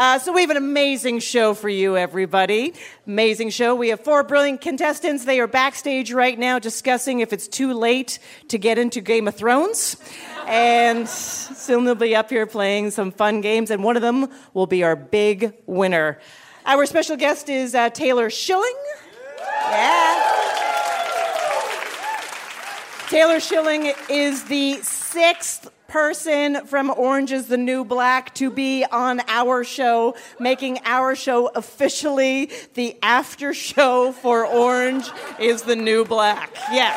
Uh, so we have an amazing show for you, everybody. Amazing show. We have four brilliant contestants. They are backstage right now discussing if it's too late to get into Game of Thrones. And soon they'll be up here playing some fun games, and one of them will be our big winner. Our special guest is uh, Taylor Schilling. Yeah. Taylor Schilling is the sixth person from Orange is the New Black to be on our show, making our show officially the after show for Orange is the New Black. Yeah.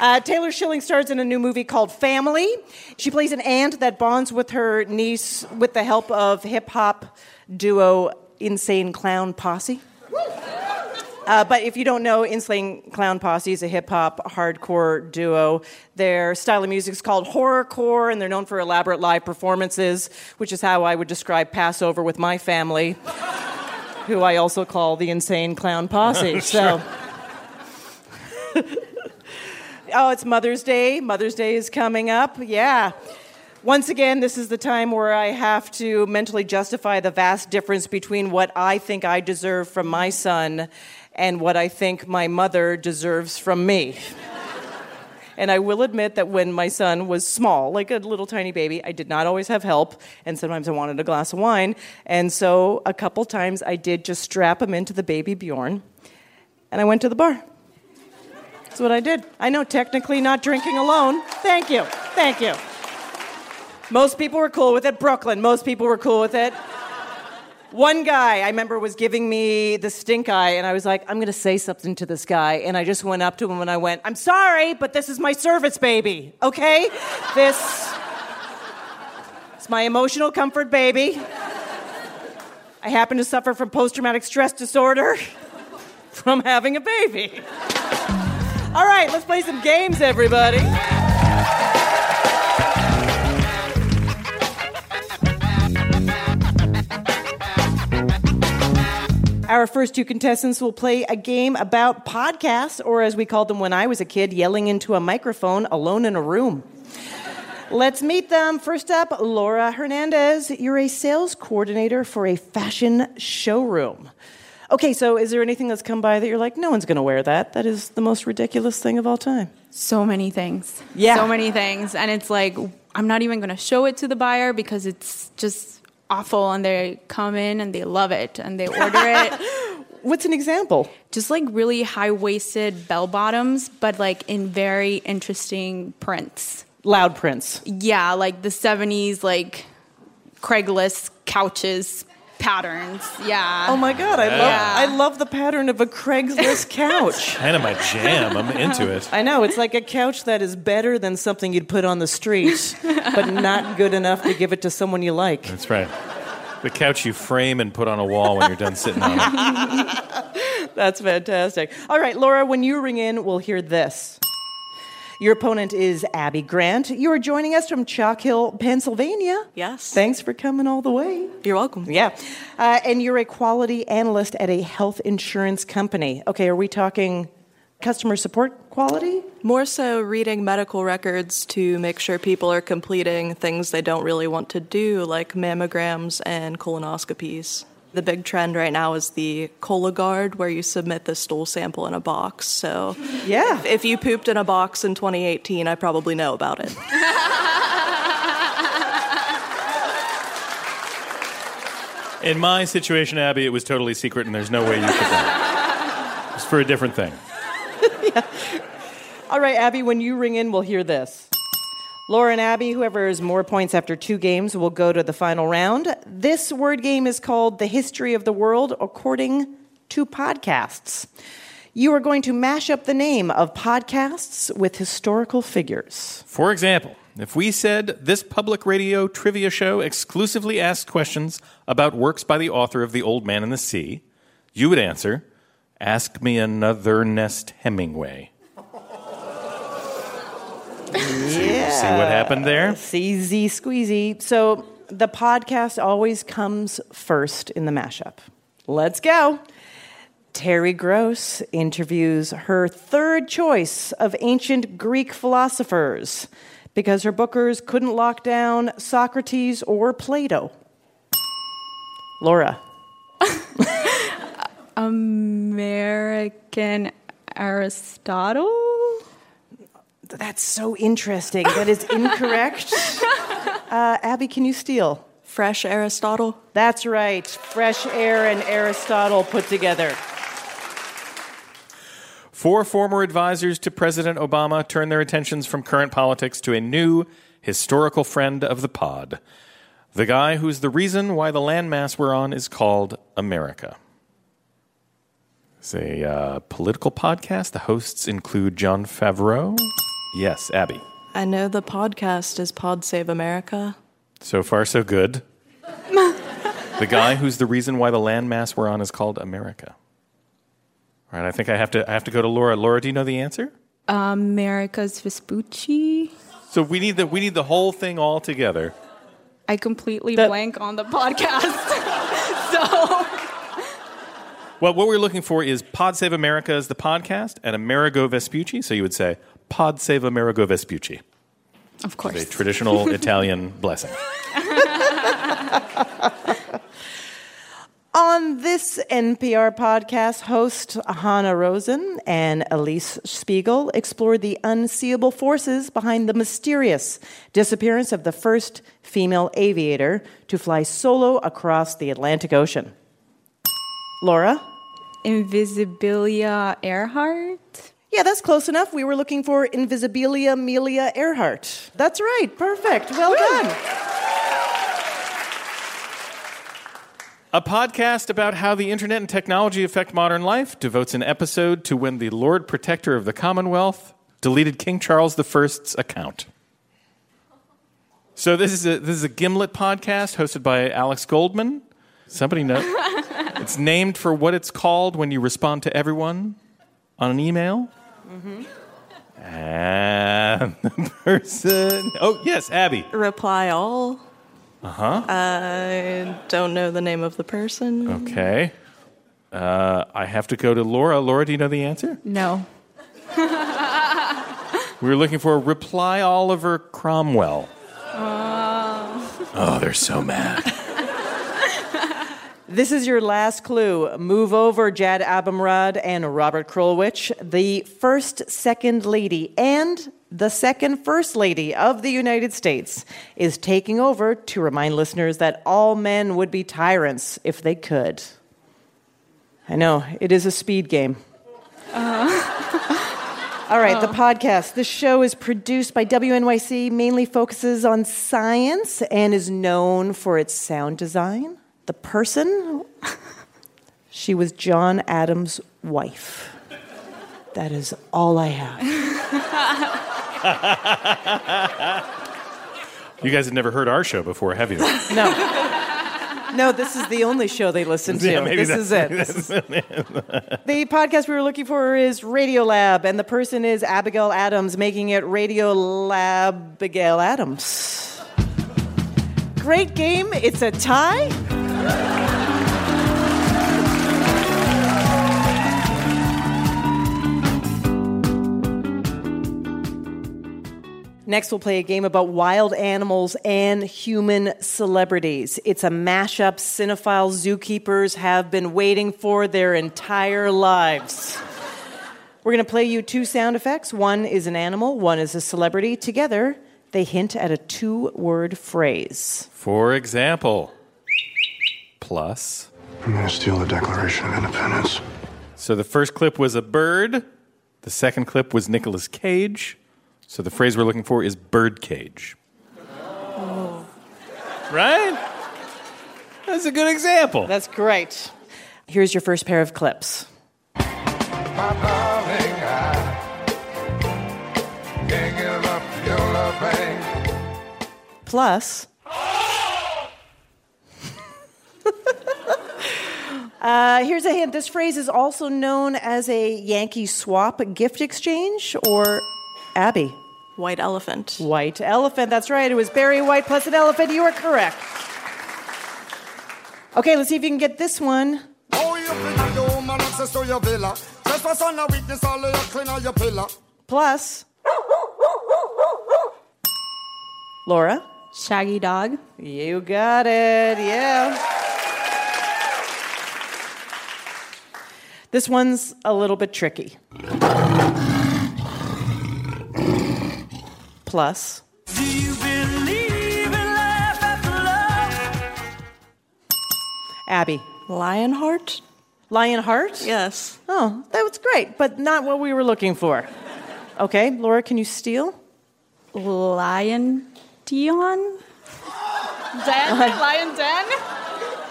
Uh, Taylor Schilling stars in a new movie called Family. She plays an aunt that bonds with her niece with the help of hip hop duo Insane Clown Posse. Uh, but if you don't know, Insane Clown Posse is a hip hop hardcore duo. Their style of music is called horrorcore, and they're known for elaborate live performances, which is how I would describe Passover with my family, who I also call the Insane Clown Posse. So. oh, it's Mother's Day. Mother's Day is coming up. Yeah. Once again, this is the time where I have to mentally justify the vast difference between what I think I deserve from my son and what I think my mother deserves from me. And I will admit that when my son was small, like a little tiny baby, I did not always have help, and sometimes I wanted a glass of wine. And so a couple times I did just strap him into the baby Bjorn, and I went to the bar. That's what I did. I know, technically not drinking alone. Thank you. Thank you. Most people were cool with it. Brooklyn, most people were cool with it. One guy I remember was giving me the stink eye, and I was like, I'm gonna say something to this guy. And I just went up to him and I went, I'm sorry, but this is my service baby, okay? This is my emotional comfort baby. I happen to suffer from post traumatic stress disorder from having a baby. All right, let's play some games, everybody. Our first two contestants will play a game about podcasts, or as we called them when I was a kid, yelling into a microphone alone in a room. Let's meet them. First up, Laura Hernandez. You're a sales coordinator for a fashion showroom. Okay, so is there anything that's come by that you're like, no one's going to wear that? That is the most ridiculous thing of all time. So many things. Yeah. So many things. And it's like, I'm not even going to show it to the buyer because it's just awful and they come in and they love it and they order it. What's an example? Just like really high waisted bell bottoms, but like in very interesting prints. Loud prints. Yeah, like the 70s, like Craigslist couches patterns. Yeah. Oh my god, I love Yeah. I love the pattern of a Craigslist couch. Kind of my jam. I'm into it. I know, it's like a couch that is better than something you'd put on the street, but not good enough to give it to someone you like. That's right. The couch you frame and put on a wall when you're done sitting on it. That's fantastic. All right, Laura, when you ring in, we'll hear this. Your opponent is Abby Grant. You are joining us from Chalk Hill, Pennsylvania. Yes. Thanks for coming all the way. You're welcome. Yeah. Uh, and you're a quality analyst at a health insurance company. Okay, are we talking customer support quality? More so reading medical records to make sure people are completing things they don't really want to do, like mammograms and colonoscopies. The big trend right now is the Cologuard, where you submit the stool sample in a box. So, Yeah. if you pooped in a box in 2018, I probably know about it. In my situation, Abby, it was totally secret, and there's no way you could know. It's for a different thing. yeah. All right, Abby, when you ring in, we'll hear this. Laura and Abby, whoever has more points after two games, will go to the final round. This word game is called The History of the World According to Podcasts. You are going to mash up the name of podcasts with historical figures. For example, if we said this public radio trivia show exclusively asked questions about works by the author of The Old Man and the Sea, you would answer, Ask me another Nest Hemingway. Yeah. See what happened there? CZ squeezy. So the podcast always comes first in the mashup. Let's go. Terry Gross interviews her third choice of ancient Greek philosophers because her bookers couldn't lock down Socrates or Plato. Laura. American Aristotle? That's so interesting. That is incorrect. Uh, Abby, can you steal? Fresh Aristotle. That's right. Fresh air and Aristotle put together. Four former advisors to President Obama turn their attentions from current politics to a new historical friend of the pod. The guy who's the reason why the landmass we're on is called America. It's a uh, political podcast. The hosts include Jon Favreau. Yes, Abby. I know the podcast is Pod Save America. So far, so good. the guy who's the reason why the landmass we're on is called America. All right, I think I have to. I have to go to Laura. Laura, do you know the answer? America's Vespucci? So we need the we need the whole thing all together. I completely That- blank on the podcast. so Well, what we're looking for is Pod Save America is the podcast and Amerigo Vespucci. So you would say Pod Save Amerigo Vespucci, of course. a traditional Italian blessing. On this NPR podcast, host Hanna Rosin and Alix Spiegel explore the unseeable forces behind the mysterious disappearance of the first female aviator to fly solo across the Atlantic Ocean. Laura? Invisibilia Earhart? Yeah, that's close enough. We were looking for Invisibilia Amelia Earhart. That's right. Perfect. Well done. A podcast about how the internet and technology affect modern life devotes an episode to when the Lord Protector of the Commonwealth deleted King Charles I's account. So this is a this is a Gimlet podcast hosted by Alex Goldman. Somebody knows. it's named for what it's called when you respond to everyone on an email. And the person. Oh yes, Abby. Reply all. Uh huh. I don't know the name of the person. Okay. Uh, I have to go to Laura. Laura, do you know the answer? No. We were looking for reply Oliver Cromwell. Oh, they're so mad. This is your last clue. Move over, Jad Abumrad and Robert Krulwich, the first second lady and the second first lady of the United States, is taking over to remind listeners that all men would be tyrants if they could. I know, it is a speed game. Uh-huh. All right, the oh. podcast. This show is produced by WNYC, mainly focuses on science, and is known for its sound design. The person, she was John Adams' wife. That is all I have. You guys have never heard our show before, have you? No. No, this is the only show they listen to. Yeah, this is it. This the podcast we were looking for is Radiolab, and the person is Abigail Adams, making it Radiolab Abigail Adams. Great game. It's a tie. Next, we'll play a game about wild animals and human celebrities. It's a mashup cinephile zookeepers have been waiting for their entire lives. We're going to play you two sound effects. One is an animal, one is a celebrity. Together, they hint at a two word phrase. For example, plus. I'm going to steal the Declaration of Independence. So the first clip was a bird. The second clip was Nicolas Cage. So the phrase we're looking for is birdcage. Oh. Right? That's a good example. That's great. Here's your first pair of clips. My darling, I can't give up your love, babe. Plus. Uh, here's a hint. This phrase is also known as a Yankee swap gift exchange or Abby. White elephant. White elephant. That's right. It was Barry White plus an elephant. You are correct. Okay, let's see if you can get this one. Oh, you bring your woman access to your villa. Trespass on a weakness, all of your clean on your pillar. Plus. Laura. Shaggy dog. You got it. Yeah. This one's a little bit tricky. Plus. Abby. Lionheart? Lionheart? Yes. Oh, that was great, but not what we were looking for. Okay, Laura, can you steal? Lion Dion? Den? Lion Den?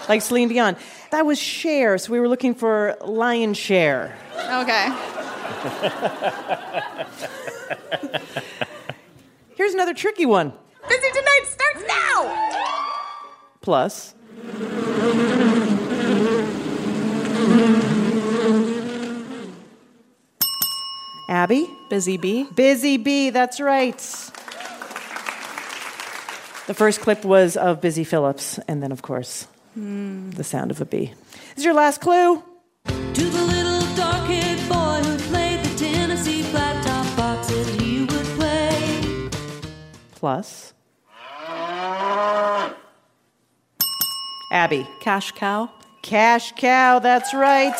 Like Celine Dion. That was Cher, so we were looking for lion share. Okay. Here's another tricky one. Busy Tonight starts now! Plus. Abby? Busy bee? Busy Bee, that's right. The first clip was of Busy Phillips, and then, of course, the sound of a bee. This is your last clue. To the little dark-haired boy who played the Tennessee flat top box that he would play. Plus. Abby. Cash cow? Cash Cow, that's right.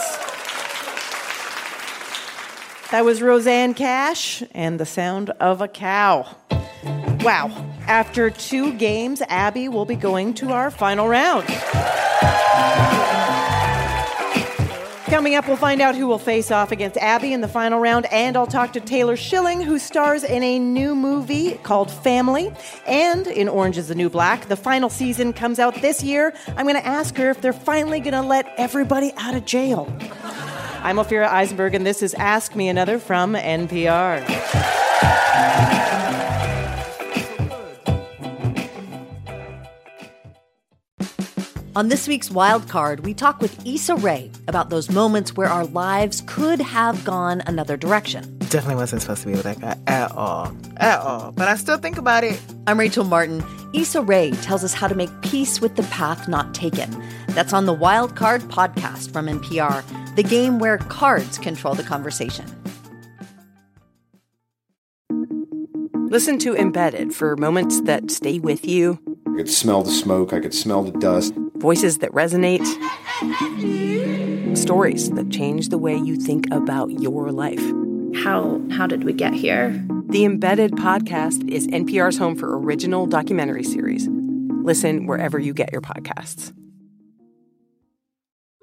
That was Rosanne Cash and the sound of a cow. Wow. After two games, Abby will be going to our final round. Coming up, we'll find out who will face off against Abby in the final round, and I'll talk to Taylor Schilling, who stars in a new movie called Family and in Orange is the New Black. The final season comes out this year. I'm going to ask her if they're finally going to let everybody out of jail. I'm Ophira Eisenberg, and this is Ask Me Another from NPR. On this week's Wild Card, we talk with Issa Rae about those moments where our lives could have gone another direction. Definitely wasn't supposed to be with that guy at all. At all. But I still think about it. I'm Rachel Martin. Issa Rae tells us how to make peace with the path not taken. That's on the Wild Card podcast from NPR, the game where cards control the conversation. Listen to Embedded for moments that stay with you, I could smell the smoke, I could smell the dust. Voices that resonate, stories that change the way you think about your life. How how did we get here? The Embedded podcast is NPR's home for original documentary series. Listen wherever you get your podcasts.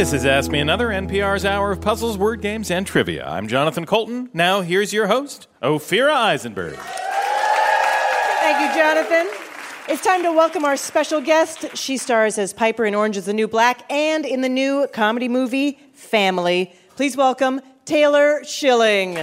This is Ask Me Another, NPR's hour of puzzles, word games, and trivia. I'm Jonathan Coulton. Now, here's your host, Ophira Eisenberg. Thank you, Jonathan. It's time to welcome our special guest. She stars as Piper in Orange is the New Black and in the new comedy movie Family. Please welcome Taylor Schilling.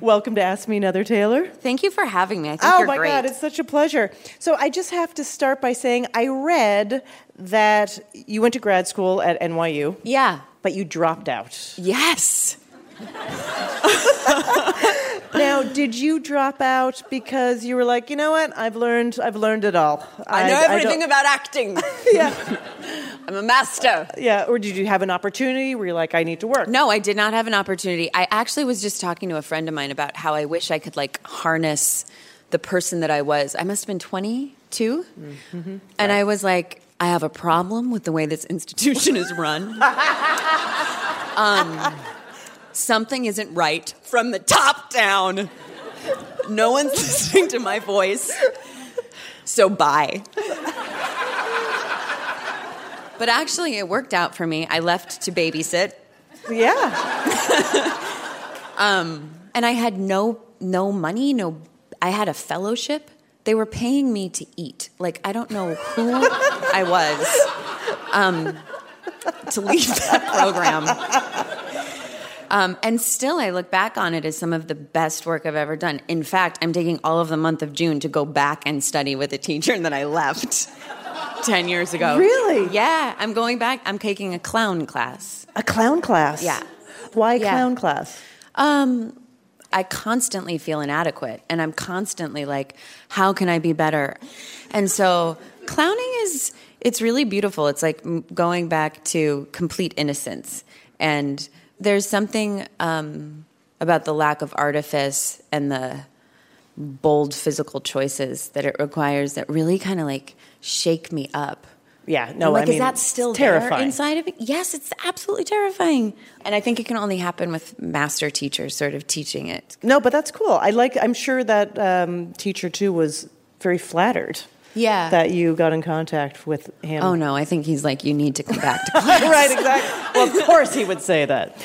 Welcome to Ask Me Another, Taylor. Thank you for having me. I think Oh you're my great. God, it's such a pleasure. So I just have to start by saying I read that you went to grad school at NYU. Yeah. But you dropped out. Yes. now, did you drop out because you were like, you know what? I've learned. I've learned it all. I know everything don't- about acting. yeah. I'm a master. Yeah, or did you have an opportunity where you're like, I need to work? No, I did not have an opportunity. I actually was just talking to a friend of mine about how I wish I could like harness the person that I was. I must have been 22. Mm-hmm. And I was like, I have a problem with the way this institution is run. um, something isn't right from the top down. No one's listening to my voice. So bye. But actually, it worked out for me. I left to babysit. Yeah. um, and I had no no money, no. I had a fellowship. They were paying me to eat. Like I don't know who I was um, to leave that program. Um, and still, I look back on it as some of the best work I've ever done. In fact, I'm taking all of the month of June to go back and study with a teacher that I left 10 years ago. Really? Yeah, I'm going back. I'm taking a clown class. A clown class? Yeah. Why Yeah. clown class? Um, I constantly feel inadequate, and I'm constantly like, how can I be better? And so, clowning is it's really beautiful. It's like going back to complete innocence, and there's something um, about the lack of artifice and the bold physical choices that it requires that really kind of like shake me up. Yeah, I'm no, like, I mean, is that still terrifying. inside of me? Yes, it's absolutely terrifying. And I think it can only happen with master teachers sort of teaching it. No, but that's cool. I like. I'm sure that um, teacher too was very flattered. Yeah. That you got in contact with him. Oh no, I think he's like, you need to come back to class. right, exactly. Well, of course he would say that.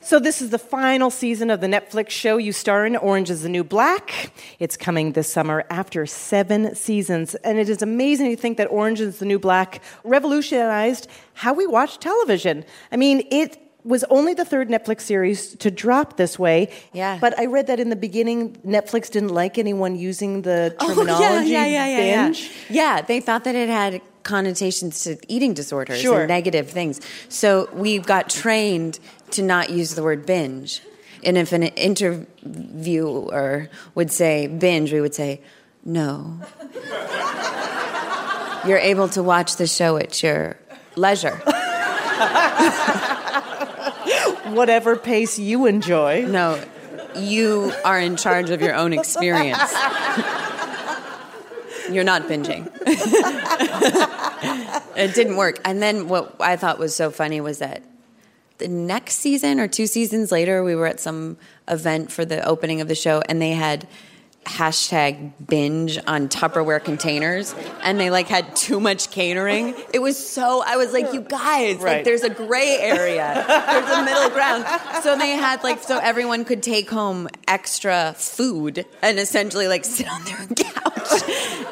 So, this is the final season of the Netflix show you star in, Orange is the New Black. It's coming this summer after seven seasons. And it is amazing to think that Orange is the New Black revolutionized how we watch television. I mean, it was only the third Netflix series to drop this way. Yeah. But I read that in the beginning, Netflix didn't like anyone using the Oh, terminology yeah, yeah, yeah, yeah, binge. Yeah. yeah, they thought that it had connotations to eating disorders Sure. and negative things. So we got trained to not use the word binge. And if an interviewer would say binge, we would say, no. You're able to watch the show at your leisure. Whatever pace you enjoy. No, you are in charge of your own experience. You're not binging. it didn't work. And then what I thought was so funny was that the next season or two seasons later, we were at some event for the opening of the show, and they had hashtag binge on Tupperware containers, and they like had too much catering. It was so. I was like, you guys, Right. like, there's a gray area, there's a middle ground. So they had like, so everyone could take home extra food and essentially like sit on their couch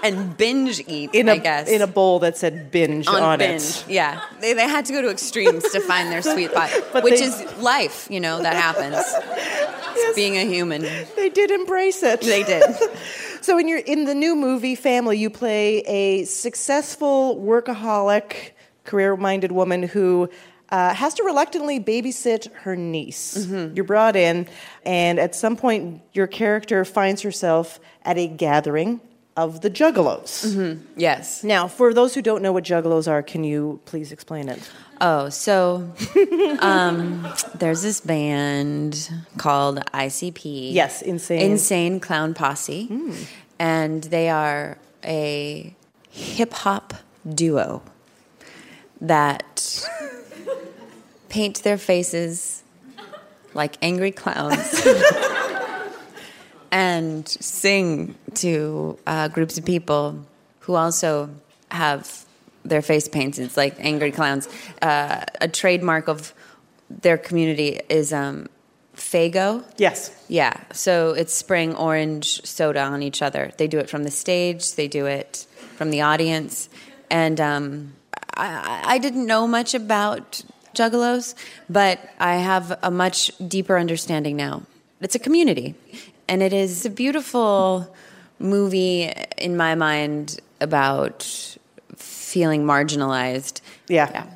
and binge eat. In a I guess in a bowl that said binge on, on, binge. it. Yeah, they, they had to go to extremes to find their sweet spot, But which they- is life. You know that happens. It's being a human. They did embrace it. They did. so in your in the new movie Family, you play a successful workaholic, career-minded woman who uh, has to reluctantly babysit her niece. Mm-hmm. You're brought in, and at some point, your character finds herself at a gathering of the Juggalos. Mm-hmm. Yes. Now, for those who don't know what Juggalos are, can you please explain it? Oh, so um, there's this band called ICP. Yes, Insane. Insane Clown Posse. And they are a hip hop duo that paint their faces like angry clowns and sing to uh, groups of people who also have their face painted It's like angry clowns. Uh, a trademark of their community is um, Faygo. Yes. Yeah, so it's spraying orange soda on each other. They do it from the stage, they do it from the audience. And um, I, I didn't know much about Juggalos, but I have a much deeper understanding now. It's a community, and it is a beautiful movie in my mind about feeling marginalized. Yeah. yeah.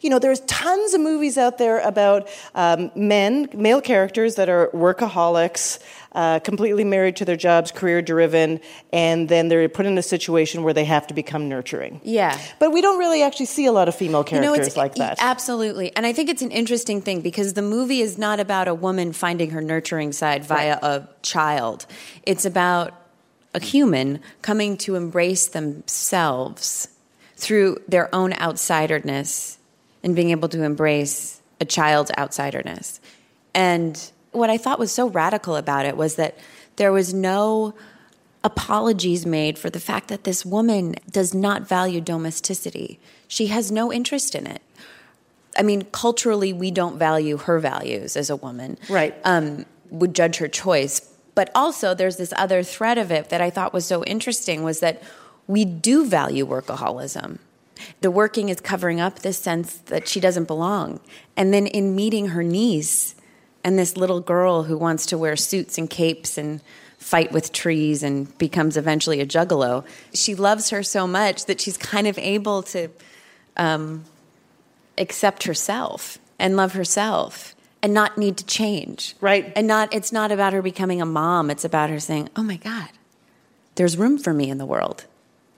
you know, there's tons of movies out there about um, men, male characters that are workaholics, uh, completely married to their jobs, career driven, and then they're put in a situation where they have to become nurturing. Yeah. But we don't really actually see a lot of female characters You know, like that. Absolutely. And I think it's an interesting thing because the movie is not about a woman finding her nurturing side via a child. It's about a human coming to embrace themselves through their own outsiderness and being able to embrace a child's outsiderness. And what I thought was so radical about it was that there was no apologies made for the fact that this woman does not value domesticity. She has no interest in it. I mean, culturally, we don't value her values as a woman. Right. Um, would judge her choice. But also, there's this other thread of it that I thought was so interesting was that we do value workaholism. The working is covering up this sense that she doesn't belong. And then in meeting her niece and this little girl who wants to wear suits and capes and fight with trees and becomes eventually a juggalo, she loves her so much that she's kind of able to um, accept herself and love herself and not need to change. Right. And not it's not about her becoming a mom, it's about her saying, "Oh my god, there's room for me in the world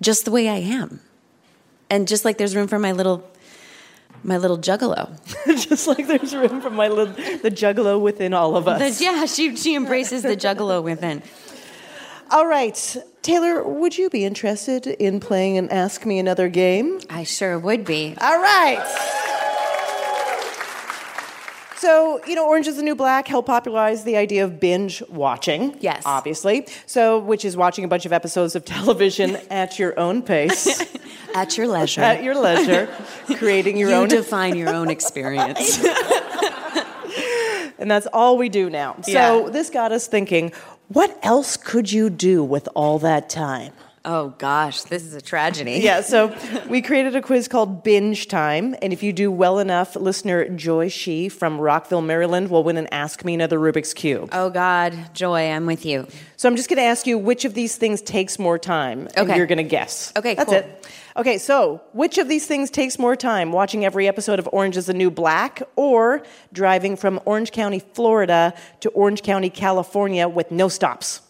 just the way I am." And just like there's room for my little my little juggalo. Just like there's room for my little the juggalo within all of us. The- yeah, she she embraces the juggalo within. All right. Taylor, would you be interested in playing an Ask Me Another game? I sure would be. All right. So, you know, Orange is the New Black helped popularize the idea of binge watching. Yes. Obviously. So, which is watching a bunch of episodes of television at your own pace, At your leisure. at your leisure, creating your you own. define your own experience. and that's all we do now. So, Yeah. this got us thinking what else could you do with all that time? Oh gosh, this is a tragedy. Yeah, so we created a quiz called Binge Time, and if you do well enough, listener Joy Shee from Rockville, Maryland, will win an Ask Me Another Rubik's Cube. Oh God, Joy, I'm with you. So I'm just going to ask you which of these things takes more time, and Okay. you're going to guess. Okay, that's cool. it. Okay, so which of these things takes more time? Watching every episode of Orange is the New Black, or driving from Orange County, Florida, to Orange County, California, with no stops?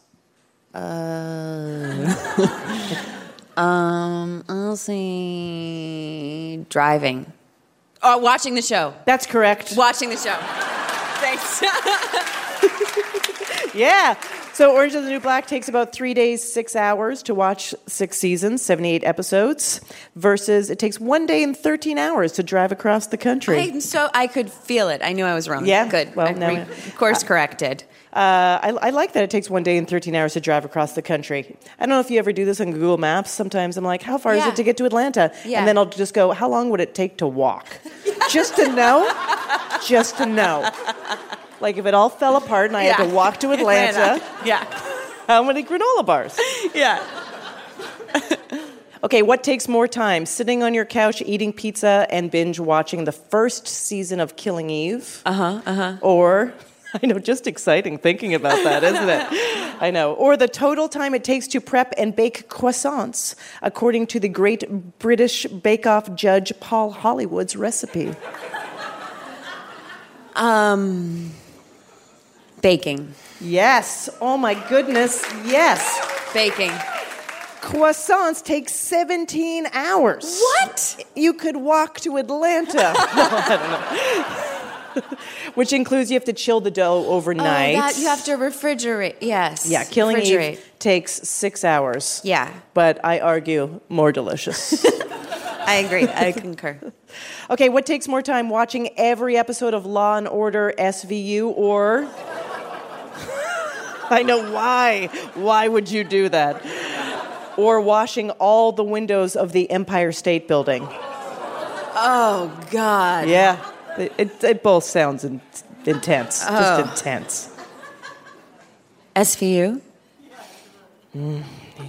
Um, I'll say driving. Oh, watching the show. That's correct. Watching the show. Thanks. Yeah. So Orange is the New Black takes about three days, six hours to watch six seasons, 78 episodes, versus it takes one day and 13 hours to drive across the country. I'm so I could feel it. I knew I was wrong. Yeah? good. Well, I now- re- course corrected. Uh, I, I like that it takes one day and 13 hours to drive across the country. I don't know if you ever do this on Google Maps. Sometimes I'm like, how far is it to get to Atlanta? Yeah. And then I'll just go, how long would it take to walk? just to know? Just to know. Like if it all fell apart and I had to walk to Atlanta, Yeah. how many granola bars? Yeah. Okay, what takes more time? Sitting on your couch eating pizza and binge watching the first season of Killing Eve? Uh huh. Uh huh. Or, I know, just exciting thinking about that, isn't it? I know. Or the total time it takes to prep and bake croissants, according to the great British Bake Off judge Paul Hollywood's recipe. Um, baking. Yes. Oh my goodness. Yes. Baking. Croissants take 17 hours. What? You could walk to Atlanta. no, I don't know. Which includes you have to chill the dough overnight. Oh, that you have to refrigerate. Yes. Yeah, Killing. Eve takes six hours. Yeah. But I argue more delicious. I agree. I concur. okay, what takes more time? Watching every episode of Law and Order SVU or. I know why. Why would you do that? Or washing all the windows of the Empire State Building. Oh God. Yeah, it, it, it both sounds in, intense. Oh. Just intense. SVU. Hmm,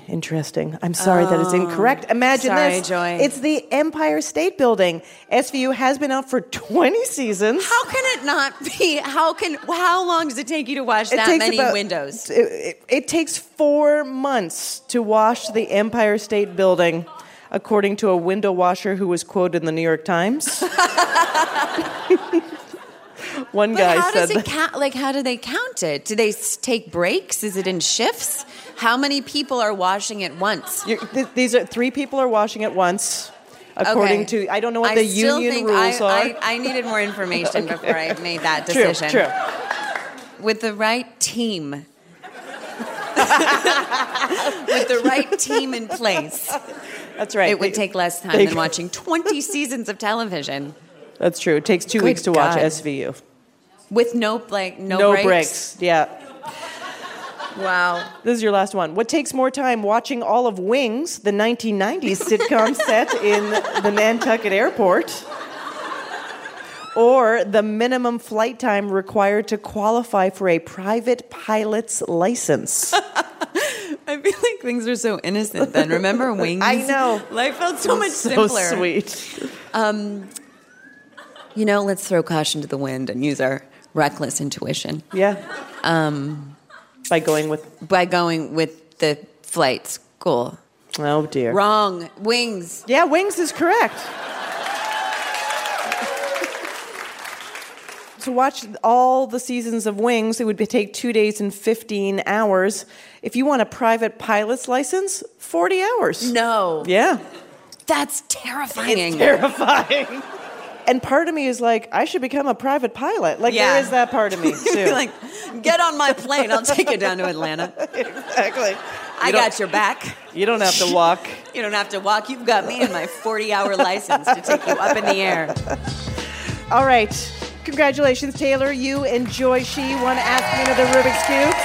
interesting. I'm sorry that it's oh, incorrect. Imagine Oh. Sorry, this. Joy. It's the Empire State Building. SVU has been out for 20 seasons. How can it not be? How can? How long does it take you to wash It that many about- windows? It, it- it takes four months to wash the Empire State Building, according to a window washer who was quoted in the New York Times. One But guy how said does it that- count? Like, how do they count it? Do they s- take breaks? Is it in shifts? How many people are washing at once? Th- these are three people are washing at once, according Okay. to I don't know what I the union rules I, are. I, I needed more information Okay. before I made that decision. True, true. With the right team. With the right team in place. That's right. It would take less time than watching 20 seasons of television That's true. It takes two Good weeks to watch God. SVU. with no like no, breaks. breaks. Yeah. Wow. This is your last one. What takes more time, watching all of Wings, the 1990s sitcom set in the Nantucket airport, or the minimum flight time required to qualify for a private pilot's license? I feel like things are so innocent then. Remember wings? I know. Life felt so much So simpler. sweet. Um, you know, let's throw caution to the wind and use our reckless intuition. Yeah. Um, by going with by going with the flights. Cool. Oh dear. Wrong. Wings. Yeah, wings is correct. To watch all the seasons of Wings, it would take two days and 15 hours. If you want a private pilot's license, 40 hours. No. Yeah. That's terrifying. It's terrifying. And part of me is like, I should become a private pilot. Like, Yeah. there is that part of me, too. like, get on my plane. I'll take you down to Atlanta. exactly. I don't- got your back. You don't have to walk. You don't have to walk. You've got me and my 40 hour license to take you up in the air. All right. Congratulations, Taylor. You and Joy She won Ask Me Another Rubik's Cube.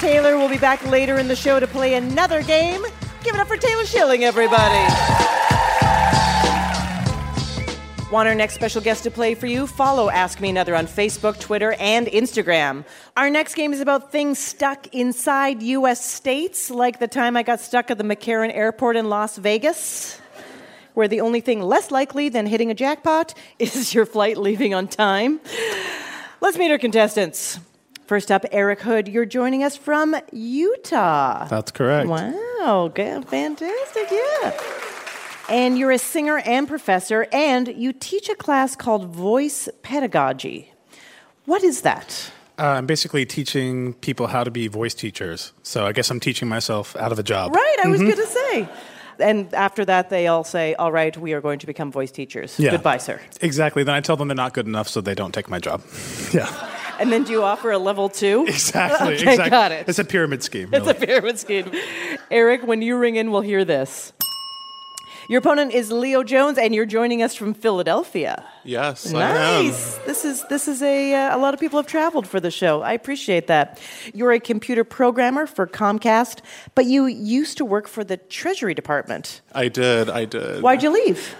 Taylor will be back later in the show to play another game. Give it up for Taylor Schilling, everybody. Want our next special guest to play for you? Follow Ask Me Another on Facebook, Twitter, and Instagram. Our next game is about things stuck inside U.S. states, like the time I got stuck at the McCarran Airport in Las Vegas where the only thing less likely than hitting a jackpot is your flight leaving on time. Let's meet our contestants. First up, Eric Hood. You're joining us from Utah. That's correct. Wow, good, fantastic, yeah. And you're a singer and professor, and you teach a class called Voice Pedagogy. What is that? Uh, I'm basically teaching people how to be voice teachers. So I guess I'm teaching myself out of a job. Right, I was Mhm. going to say. And after that, they all say, All right, we are going to become voice teachers. Yeah. Goodbye, sir. Exactly. Then I tell them they're not good enough, so they don't take my job. Yeah. And then do you offer a level two? Exactly. okay, exactly. got it. It's a pyramid scheme. It's a pyramid scheme. Eric, when you ring in, we'll hear this. Your opponent is Leo Jones, and you're joining us from Philadelphia. Yes. Nice. This is this is a uh, a lot of people have traveled for the show. I appreciate that. You're a computer programmer for Comcast, but you used to work for the Treasury Department. I did. I did. Why'd you leave?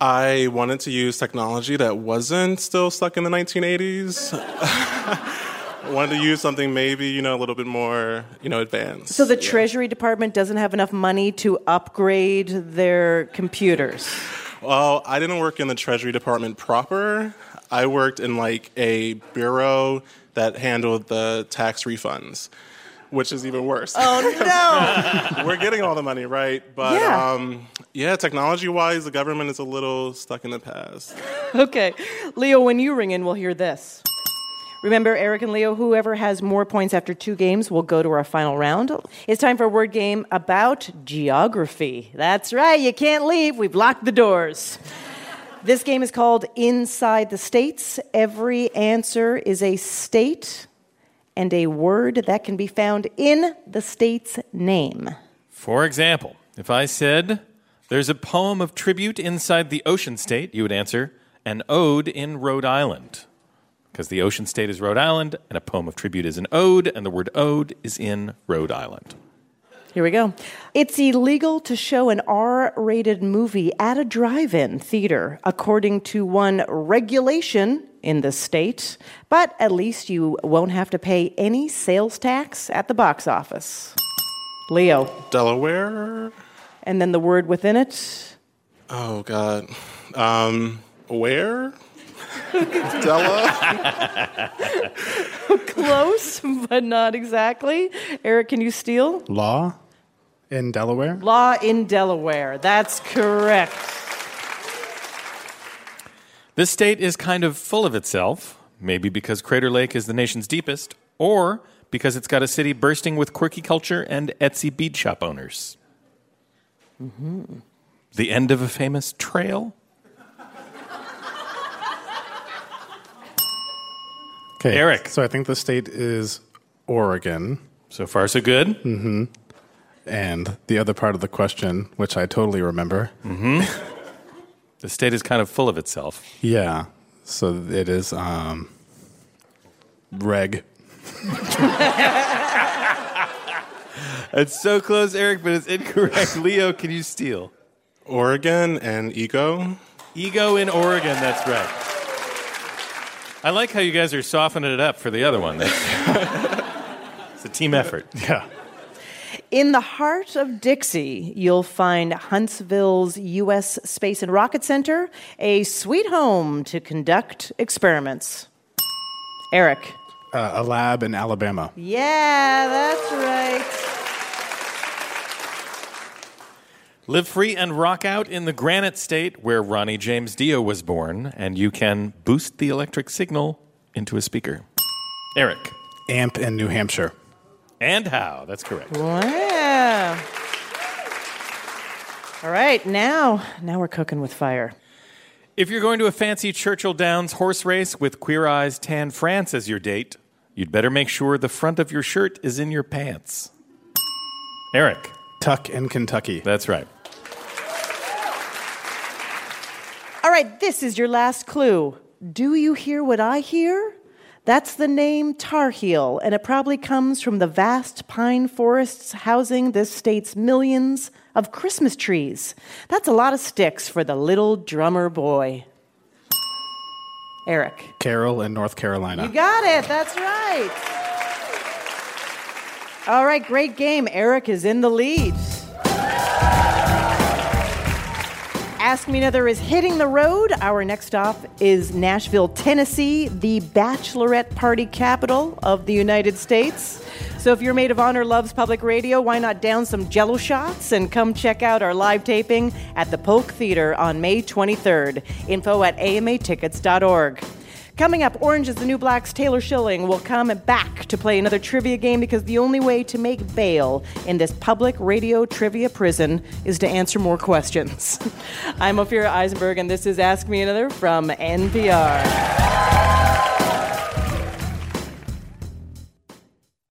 I wanted to use technology that wasn't still stuck in the 1980s. Wanted to use something maybe you know a little bit more you know advanced. So the Treasury Department doesn't have enough money to upgrade their computers. Well, I didn't work in the Treasury Department proper. I worked in like a bureau that handled the tax refunds, which is even worse. Oh no! We're getting all the money, right? But Yeah. um, yeah, technology-wise, the government is a little stuck in the past. okay. Leo, when you ring in, we'll hear this. Remember, Eric and Leo, whoever has more points after two games will go to our final round. It's time for a word game about geography. That's right, you can't leave. We've locked the doors. This game is called Inside the States. Every answer is a state and a word that can be found in the state's name. For example, if I said, There's a poem of tribute inside the ocean state, you would answer, An ode in Rhode Island. Because the ocean state is Rhode Island, and a poem of tribute is an ode, and the word ode is in Rhode Island. Here we go. It's illegal to show an R rated movie at a drive in theater, according to one regulation in the state, but at least you won't have to pay any sales tax at the box office. Leo. Delaware. And then the word within it. Oh God. Um, where? Della. Close, but not exactly. Eric, can you steal? Law? in Delaware. Law in Delaware. That's correct. This state is kind of full of itself, maybe because Crater Lake is the nation's deepest, or because it's got a city bursting with quirky culture and Etsy bead shop owners. Mm-hmm. The end of a famous trail? Okay, Eric. So I think the state is Oregon. So far, so good. Mm-hmm. And the other part of the question, which I totally remember. Mm-hmm. the state is kind of full of itself. Yeah. So it is um, reg. It's so close, Eric, but it's incorrect. Leo, can you steal? Oregon and ego. Ego in Oregon, that's right. I like how you guys are softening it up for the other one. It's a team effort. Yeah. In the heart of Dixie, you'll find Huntsville's U.S. Space and Rocket Center, a sweet home to conduct experiments. Eric. Uh, a lab in Alabama. Yeah, that's right. Live free and rock out in the Granite State, where Ronnie James Dio was born, and you can boost the electric signal into a speaker. Eric. Amp in New Hampshire. And how? That's correct. Wow. All right, now, now we're cooking with fire. If you're going to a fancy Churchill Downs horse race with Queer Eyes Tan France as your date, you'd better make sure the front of your shirt is in your pants. Eric. Tuck in Kentucky. That's right. All right, this is your last clue. Do you hear what I hear? That's the name Tar Heel, and it probably comes from the vast pine forests housing this state's millions of Christmas trees. That's a lot of sticks for the little drummer boy. Eric. Carol in North Carolina. You got it. That's right. All right, great game. Eric is in the lead. Ask Me Another is hitting the road. Our next stop is Nashville, Tennessee, the bachelorette party capital of the United States. So if your maid of honor loves public radio, why not down some jello shots and come check out our live taping at the Polk Theater on May 23rd. Info at amatickets.org. Coming up, Orange is the New Black's Taylor Schilling will come back to play another trivia game because the only way to make bail in this public radio trivia prison is to answer more questions. I'm Ophira Eisenberg, and this is Ask Me Another from NPR.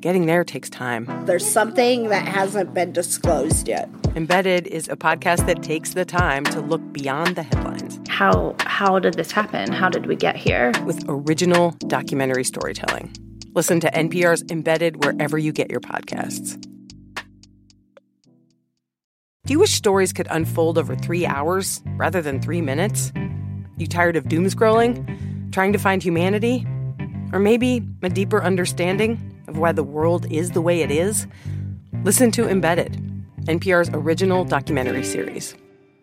Getting there takes time. There's something that hasn't been disclosed yet. Embedded is a podcast that takes the time to look beyond the headlines How how did this happen? How did we get here? with original documentary storytelling. Listen to NPR's Embedded wherever you get your podcasts. Do you wish stories could unfold over three hours rather than three minutes? You tired of doom scrolling? Trying to find humanity? Or maybe a deeper understanding of why the world is the way it is? Listen to Embedded, NPR's original documentary series.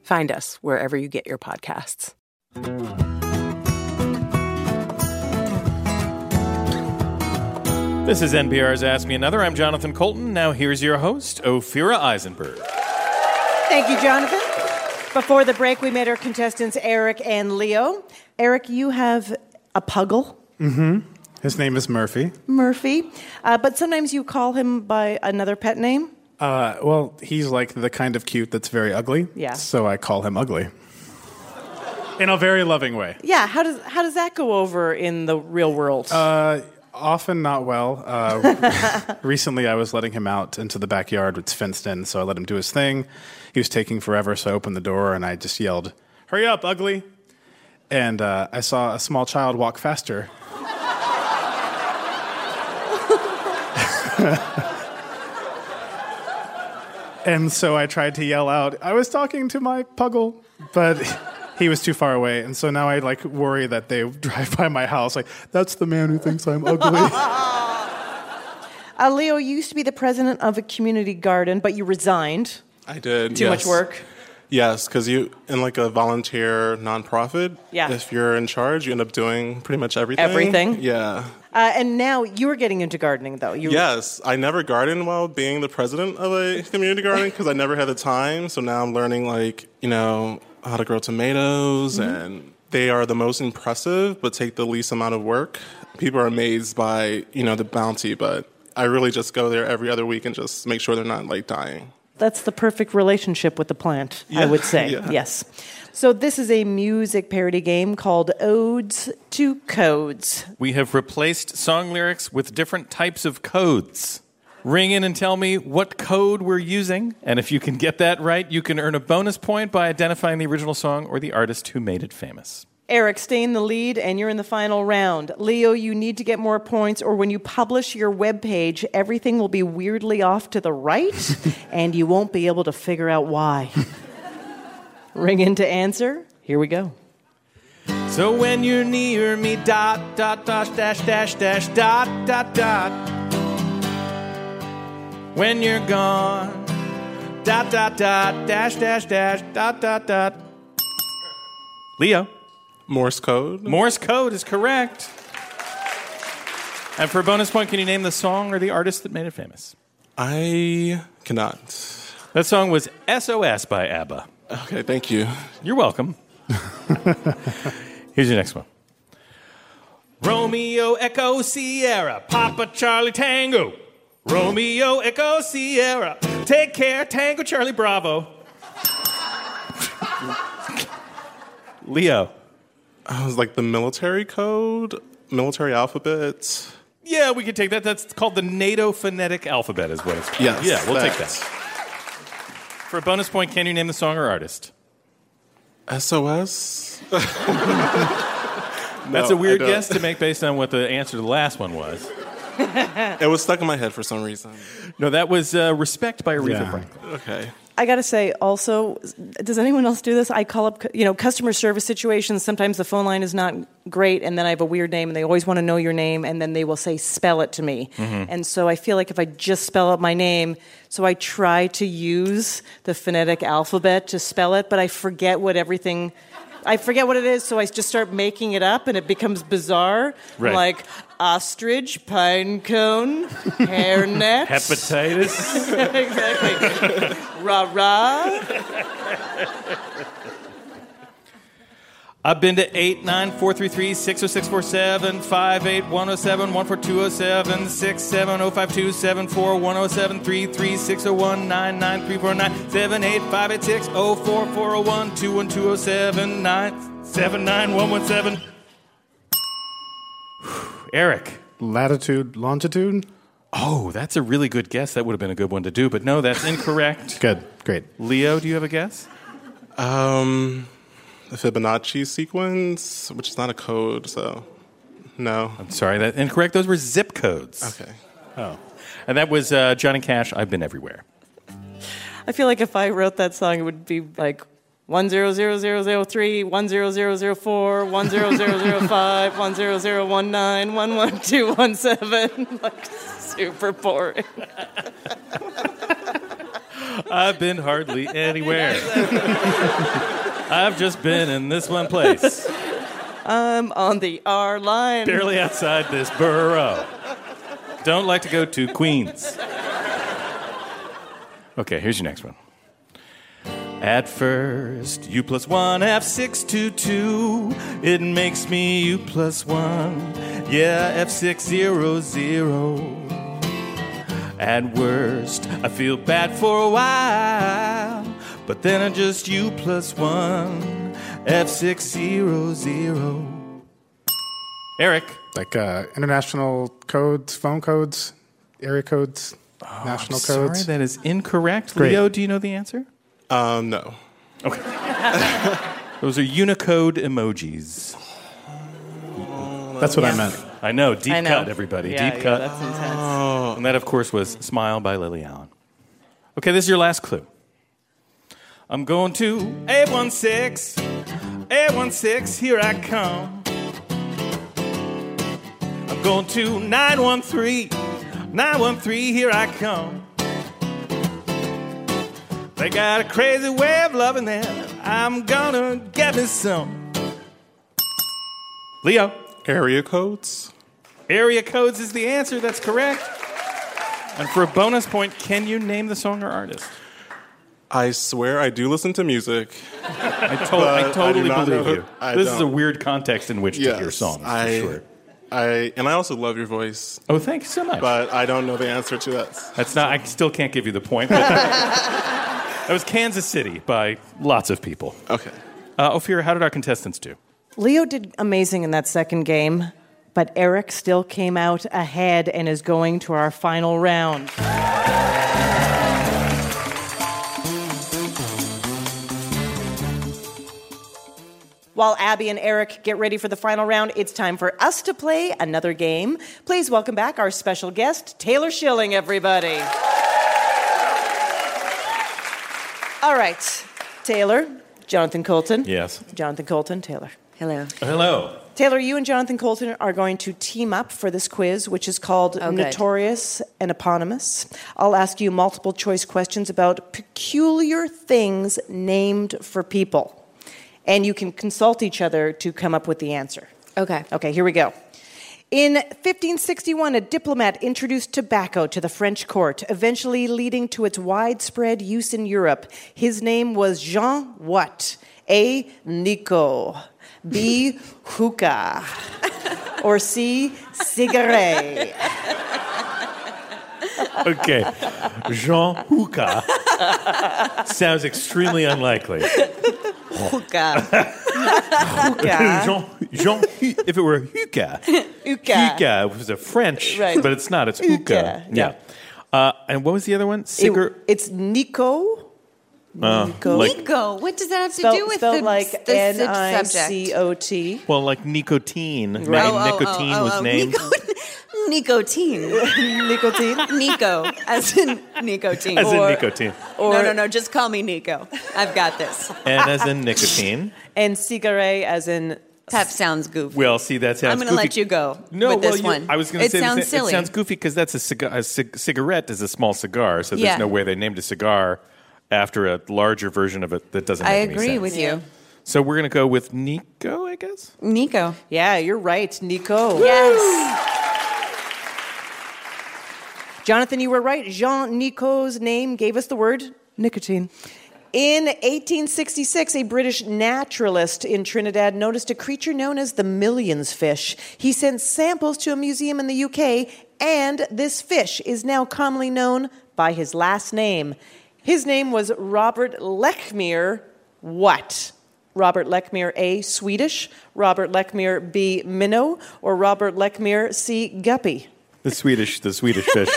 Find us wherever you get your podcasts. This is NPR's Ask Me Another. I'm Jonathan Coulton. Now here's your host, Ophira Eisenberg. Thank you, Jonathan. Before the break, we met our contestants, Eric and Leo. Eric, you have a puggle, Mm-hmm. His name is Murphy. Murphy, uh, but sometimes you call him by another pet name. Uh, well, he's like the kind of cute that's very ugly. Yeah. So I call him ugly. In a very loving way. Yeah, how does how does that go over in the real world? Uh, often not well. Uh, recently, I was letting him out into the backyard. It's fenced in, so I let him do his thing. He was taking forever, so I opened the door and I just yelled, "Hurry up, ugly!" And uh, I saw a small child walk faster. and so I tried to yell out, "I was talking to my puggle." but he was too far away, and so now I like worry that they drive by my house like that's the man who thinks I'm ugly. Uh, Leo, you used to be the president of a community garden, but you resigned. I did. Too much work. Yes, because you in like a volunteer nonprofit. Yeah. If you're in charge, you end up doing pretty much everything. Everything? Yeah. Uh, and now you are getting into gardening, though. You, Yes, I never gardened while being the president of a community garden because I never had the time. So now I'm learning like you know how to grow tomatoes, Mm-hmm. and they are the most impressive, but take the least amount of work. People are amazed by you know the bounty, but I really just go there every other week and just make sure they're not like dying. That's the perfect relationship with the plant, I would say. yeah. Yes. So this is a music parody game called Odes to Codes. We have replaced song lyrics with different types of codes. Ring in and tell me what code we're using, and if you can get that right, you can earn a bonus point by identifying the original song or the artist who made it famous. Eric, stay in the lead, and you're in the final round. Leo, you need to get more points, or when you publish your webpage, everything will be weirdly off to the right, and you won't be able to figure out why. Ring in to answer. Here we go. So when you're near me, dot, dot, dash, dash, dash, dash, dot, dot, dot. When you're gone, dot, dot, dot, dash, dash, dash, dot, dot, dot. Leo. Morse code. Morse code is correct. And for a bonus point, can you name the song or the artist that made it famous? I cannot. That song was SOS by ABBA. Okay, thank you. You're welcome. Here's your next one. Romeo Echo Sierra, Papa Charlie Tango. Romeo Echo Sierra, take care, Tango Charlie Bravo. Leo. I was like the military code, military alphabet. Yeah, we could take that. That's called the NATO phonetic alphabet, is what it's called. Yes, Yeah, we'll take that. that. For a bonus point, can you name the song or artist? SOS. That's No, a weird guess to make based on what the answer to the last one was. it was stuck in my head for some reason. No, that was uh, Respect by Aretha Yeah. Franklin. Okay. I got to say, also, does anyone else do this? I call up, you know, customer service situations. Sometimes the phone line is not great, and then I have a weird name, and they always want to know your name, and then they will say, "Spell it to me." Mhm. And so I feel like if I just spell out my name, so I try to use the phonetic alphabet to spell it, but I forget what everything. I forget what it is, so I just start making it up, and it becomes bizarre. Right. Like ostrich, pine cone, hairnet, Hepatitis. exactly. Rah rah. I've been to 89433 60647 58107 14207 67052 107 33 601 99349 78586 04401 21207 979 Eric. Latitude, longitude. Oh, that's a really good guess. That would have been a good one to do, but no, that's incorrect. Good, great. Leo, do you have a guess? Um, the Fibonacci sequence, which is not a code, so no. I'm sorry, that incorrect. Those were zip codes. Okay. Oh. And that was uh, Johnny Cash, I've Been Everywhere. I feel like if I wrote that song, it would be like one zero zero zero zero three, one zero zero zero four, one zero zero zero five, one zero zero one nine, one one two one seven. Like super boring. I've been hardly anywhere. I've just been in this one place, I'm on the R line. barely outside this borough. Don't like to go to Queens. Okay, here's your next one. At first, u plus one F622. It makes me u plus one. Yeah, F600. At worst, I feel bad for a while. But then I just u plus one F600. Eric. Like uh, international codes, phone codes, area codes, national I'm sorry, codes. that is incorrect. Great. Leo, do you know the answer? Um, no. Okay. Those are Unicode emojis. That's what I meant. I know. Deep I know. cut, everybody. Yeah, Deep yeah, cut. that's intense. And that, of course, was Smile by Lily Allen. Okay, this is your last clue. I'm going to A16, A16, here I come. I'm going to 913, 913, here I come. They got a crazy way of loving them. I'm gonna get me some. Leo. Area codes. Area codes is the answer. That's correct. And for a bonus point, can you name the song or artist? I swear I do listen to music. I, to- but I do totally not believe know- you. I this is a don't. weird context in which to hear Yes, songs. For I, sure. I and I also love your voice. Oh, thank you so much. But I don't know the answer to that. That's not. I still can't give you the point. But that was Kansas City by lots of people. Okay. Uh, Ophira, how did our contestants do? Leo did amazing in that second game, but Eric still came out ahead and is going to our final round. While Abby and Eric get ready for the final round, it's time for us to play another game. Please welcome back our special guest, Taylor Schilling, everybody. All right, Taylor, Jonathan Coulton. Yes. Jonathan Coulton, Taylor. Hello. Hello. Taylor, you and Jonathan Coulton are going to team up for this quiz, which is called Oh, good. Notorious and Eponymous. I'll ask you multiple choice questions about peculiar things named for people. And you can consult each other to come up with the answer. Okay. Okay, here we go. In 1561, a diplomat introduced tobacco to the French court, eventually leading to its widespread use in Europe. His name was Jean what? A. Nico. B. Hookah. Or C. Cigarette. Okay. Jean Hookah sounds extremely unlikely. Hookah. Jean, Jean, if it were hookah, Hookah. hookah was a French, Right. but it's not. It's Hookah, hookah. yeah. Uh, and what was the other one? Cigar. It- it's Nico. uh, Nico. like, Nico, what does that have to Spelled, do with spelled the, like the N sub- I subject? C O T. well, like nicotine. Maybe Oh, oh, oh, nicotine oh, was oh, named. Nicotine. Nicotine? Nicotine? Nico, as in nicotine. As in Or- nicotine. no, no, no, just call me Nico. I've got this. and as in nicotine. And cigarette as in. That sounds goofy. Well, see, that sounds I'm going to let you go No, with well, this you- one. I was going to say the sounds silly. It sounds goofy because that's a, cigar, a cig- cigarette is a small cigar, so there's Yeah. no way they named a cigar after a larger version of it that doesn't. I Make any agree sense. with you. So we're going to go with Nico, I guess. Nico. Yeah, you're right, Nico. Yes. Jonathan, you were right. Jean Nico's name gave us the word nicotine. In 1866, a British naturalist in Trinidad noticed a creature known as the millions fish. He sent samples to a museum in the UK, and this fish is now commonly known by his last name. His name was Robert Lechmere. What? Robert Lechmere A, Swedish, Robert Lechmere B, minnow, or Robert Lechmere C, guppy? The Swedish, the Swedish fish,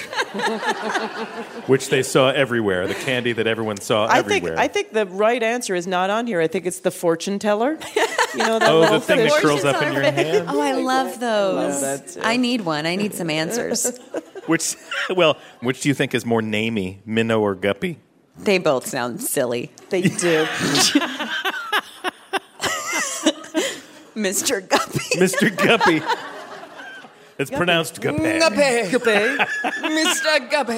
which they saw everywhere. The candy that everyone saw I think everywhere. I think the right answer is not on here. I think it's the fortune teller. You know that Oh, the little thing that fish? curls up in your hand? Oh, I love those. Love that too. I need one. I need some answers. which, well, which do you think is more namey, minnow or guppy? they both sound silly. They do. Mr. Guppy. Mr. Guppy. It's pronounced guppy. Guppy. Mr. Guppy.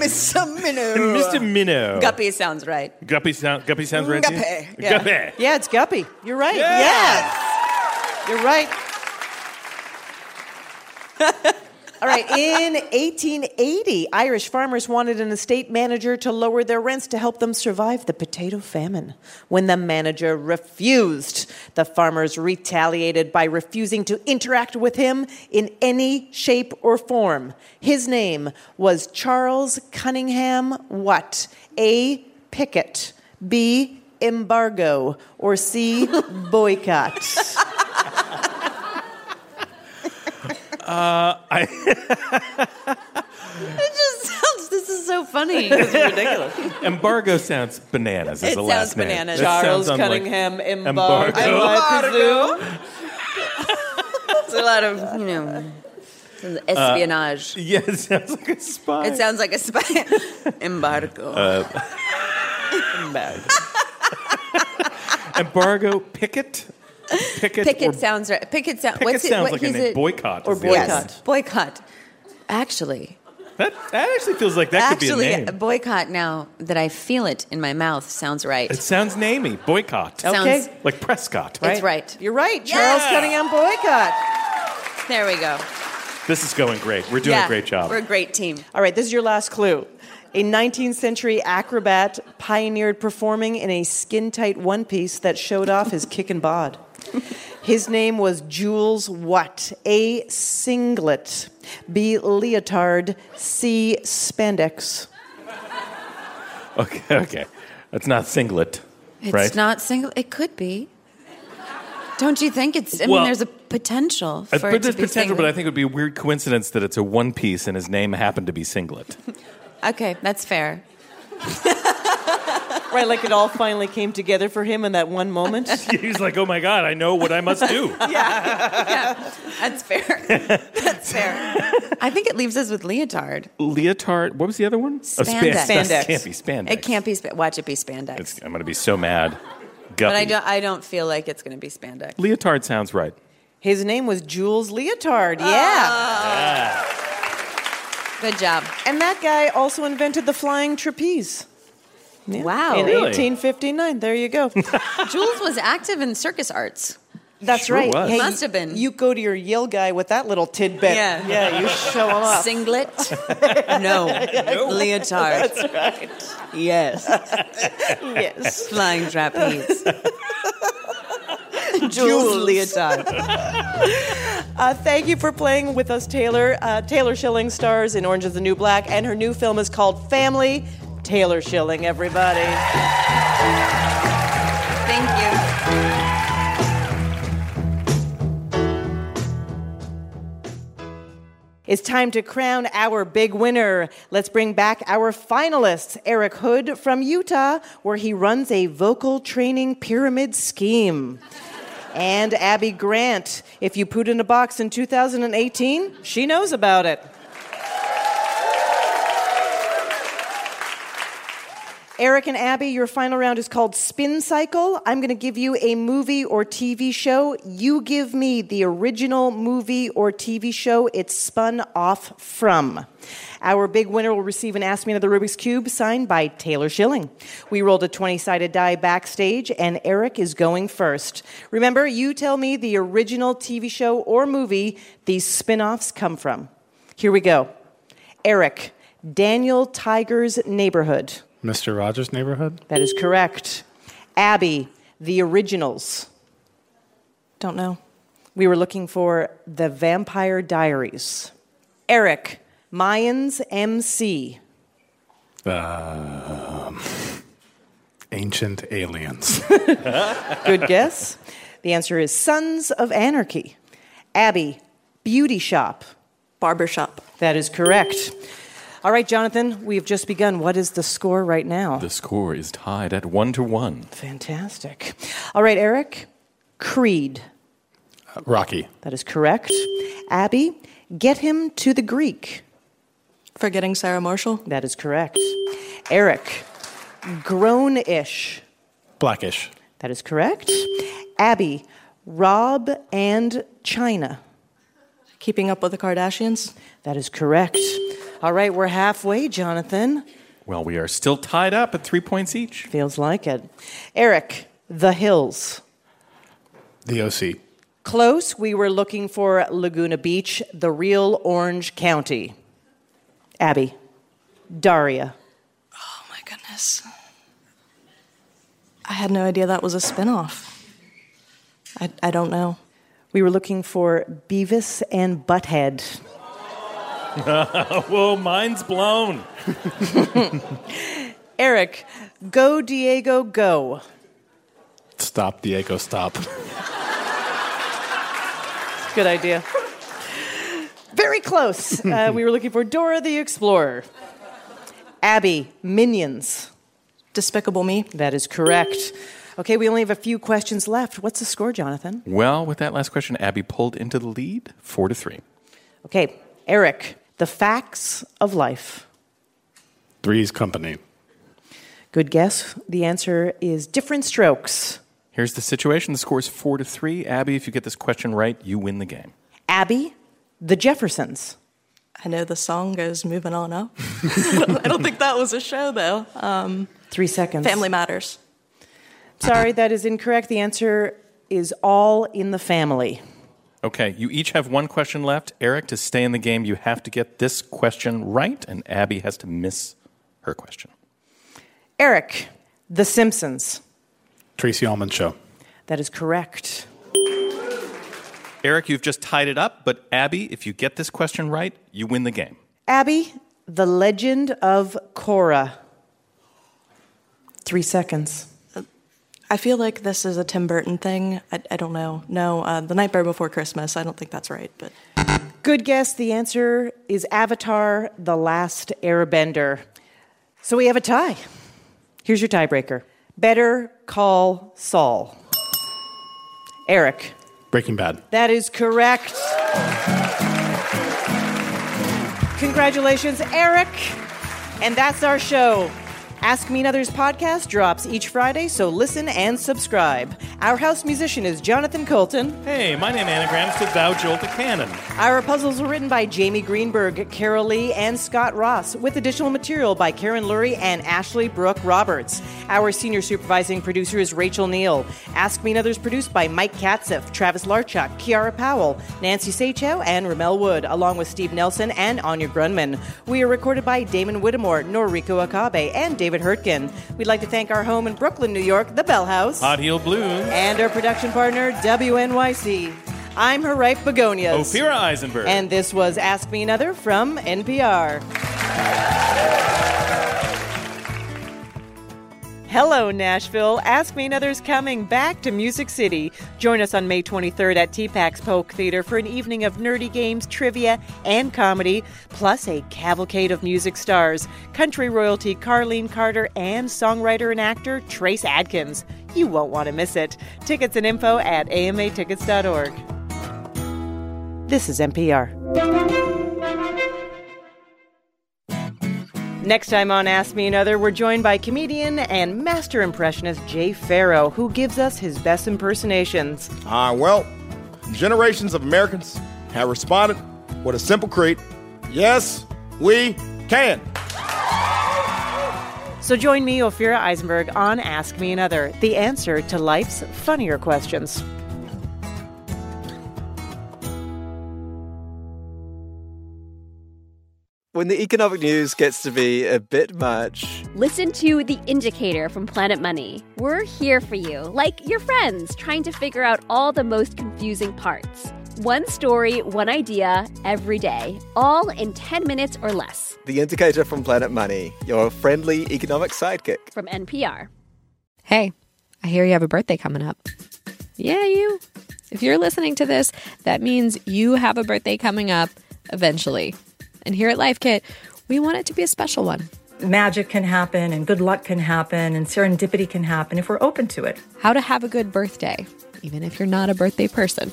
Mr. Minnow. Mr. Minnow. Guppy sounds right. Guppy, sound, guppy sounds right to you? Guppy, yeah. Guppy. Yeah, it's guppy. You're right. Yes. You're right. All right, in 1880, Irish farmers wanted an estate manager to lower their rents to help them survive the potato famine. When the manager refused, the farmers retaliated by refusing to interact with him in any shape or form. His name was Charles Cunningham What? A. Pickett, B. Embargo, or C. Boycott. Uh, I, It just sounds, this is so funny. It's ridiculous. embargo sounds bananas. Is It the sounds last name. bananas. That Charles sounds unlike- Cunningham Embargo, Embargo. I presume. It's a lot of, you know, some espionage. Yeah, it sounds like a spy. it sounds like a spy. Embargo. Uh, Embargo Picket. Picket. Picket or- sounds right. Picket sound. Picket what's it? sounds what, like a he's name. Boycott or is the other boycott. one. Boycott. Actually, That that actually feels like that actually, could be a name. boycott. Now that I feel it in my mouth, sounds right. It sounds namey. Boycott. Okay. Sounds- Like Prescott. It's right. You're right. Charles Yeah. Cunningham boycott. There we go. This is going great. We're doing Yeah, a great job. We're a great team. All right, this is your last clue. A 19th century acrobat pioneered performing in a skin tight one piece that showed off his kick and bod. His name was Jules What? A. Singlet. B. Leotard. C. Spandex. Okay, okay. That's not singlet, It's right? not single. It could be. Don't you think it's? I mean, there's a potential for it but to there's be potential, but I singlet. think it would be a weird coincidence that it's a one piece and his name happened to be singlet. Okay, that's fair. Right, like it all finally came together for him in that one moment. He's like, oh my God, I know what I must do. yeah, yeah, that's fair. That's fair. I think it leaves us with leotard. Leotard. What was the other one? Oh, span- Spandex. Can't be spandex. It can't be. Sp- watch it be spandex. It's, I'm going to be so mad. Guppy. but I don't. I don't feel like it's going to be spandex. Leotard sounds right. His name was Jules Leotard. Yeah. Ah. Good job. And that guy also invented the flying trapeze. Yeah. Wow. In Really? 1859. There you go. Jules was active in circus arts. That's Sure right. was. Must have been. You go to your Yale guy with that little tidbit. Yeah. Yeah, you show him up. Singlet? no. Leotard. That's right. Yes. Yes. Flying trapeze. Jules. Jules Leotard. Uh, thank you for playing with us, Taylor. Uh, Taylor Schilling stars in Orange is the New Black, and her new film is called Family. Taylor Schilling, everybody. Thank you. It's time to crown our big winner. Let's bring back our finalists Eric Hood from Utah, where he runs a vocal training pyramid scheme. And Abby Grant. If you put in a box in 2018, she knows about it. Eric and Abby, your final round is called Spin Cycle. I'm going to give you a movie or TV show. You give me the original movie or TV show it's spun off from. Our big winner will receive an Ask Me Another Rubik's Cube signed by Taylor Schilling. We rolled a 20 sided die backstage, and Eric is going first. Remember, you tell me the original TV show or movie these spin offs come from. Here we go. Eric, Daniel Tiger's Neighborhood. Mr. Rogers' Neighborhood? That is correct. Abby, the originals. Don't know. We were looking for The Vampire Diaries. Eric, Mayans MC. Um, ancient aliens. Good guess. The answer is Sons of Anarchy. Abby, Beauty Shop. Barbershop. That is correct. All right, Jonathan, we have just begun. What is the score right now? The score is tied at one to one. Fantastic. All right, Eric, Creed. Uh, Rocky. That is correct. Abby, Get Him to the Greek. Forgetting Sarah Marshall. That is correct. Eric, Grown ish. Blackish. That is correct. Abby, Rob and Chyna. Keeping Up with the Kardashians. That is correct. All right, we're halfway, Jonathan. Well, we are still tied up at three points each. Feels like it. Eric, The Hills. The OC. Close, we were looking for Laguna Beach, the real Orange County. Abby, Daria. Oh my goodness. I had no idea that was a spinoff. I, I don't know. We were looking for Beavis and Butthead. Whoa, mine's blown. Eric, Go Diego Go. Stop, Diego, stop. Good idea. Very close. Uh, we were looking for Dora the Explorer. Abby, Minions. Despicable Me. That is correct. Okay, we only have a few questions left. What's the score, Jonathan? Well, with that last question, Abby pulled into the lead, four to three. Okay, Eric, The Facts of Life. Three's Company. Good guess. The answer is different strokes. Here's the situation. The score is four to three. Abby, if you get this question right, you win the game. Abby, the Jeffersons. I know the song goes moving on up. I don't think that was a show though. Um, Three seconds. Family Matters. Sorry, that is incorrect. The answer is all in the family. Okay, you each have one question left. Eric, to stay in the game, you have to get this question right, and Abby has to miss her question. Eric, The Simpsons. Tracey Ullman Show. That is correct. Eric, you've just tied it up, but Abby, if you get this question right, you win the game. Abby, The Legend of Korra. Three seconds. I feel like this is a Tim Burton thing. I, I don't know. No, uh, The Nightmare Before Christmas. I don't think that's right, but Good guess. The answer is Avatar The Last Airbender. So we have a tie. Here's your tiebreaker Better Call Saul. Eric. Breaking Bad. That is correct. Congratulations, Eric. And that's our show. Ask Me Another's podcast drops each Friday, so listen and subscribe. Our house musician is Jonathan Coulton. Hey, my name is anagrams to Thou Jolt Cannon. Our puzzles were written by Jamie Greenberg, Carol Lee, and Scott Ross, with additional material by Karen Lurie and Ashley Brooke Roberts. Our senior supervising producer is Rachel Neal. Ask Me Another's produced by Mike Katzif, Travis Larchuk, Kiara Powell, Nancy Saechao, and Ramel Wood, along with Steve Nelson and Anya Grundmann. We are recorded by Damon Whittemore, Noriko Akabe, and David Hurtgen. We'd like to thank our home in Brooklyn, New York, the Bell House, Hot Heel Blues, and our production partner, WNYC. I'm her ripe begonias. Ophira Eisenberg. And this was Ask Me Another from NPR. Hello, Nashville. Ask Me Another's coming back to Music City. Join us on May 23rd at TPAC's Polk Theater for an evening of nerdy games, trivia, and comedy, plus a cavalcade of music stars country royalty Carlene Carter and songwriter and actor Trace Adkins. You won't want to miss it. Tickets and info at amatickets.org. This is NPR. Next time on Ask Me Another, we're joined by comedian and master impressionist Jay Pharoah, who gives us his best impersonations. Ah, well, generations of Americans have responded with a simple creed yes, we can. So join me, Ophira Eisenberg, on Ask Me Another, the answer to life's funnier questions. When the economic news gets to be a bit much, Listen to The Indicator from Planet Money. We're here for you, like your friends, trying to figure out all the most confusing parts. One story, one idea, every day, all in 10 minutes or less. the indicator from Planet Money, your friendly economic sidekick. From NPR. Hey, I hear you have a birthday coming up. Yeah, you. If you're listening to this, that means you have a birthday coming up eventually. And here at Life Kit, we want it to be a special one. Magic can happen and good luck can happen and serendipity can happen if we're open to it. How to have a good birthday, even if you're not a birthday person.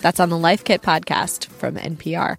That's on the Life Kit podcast from NPR.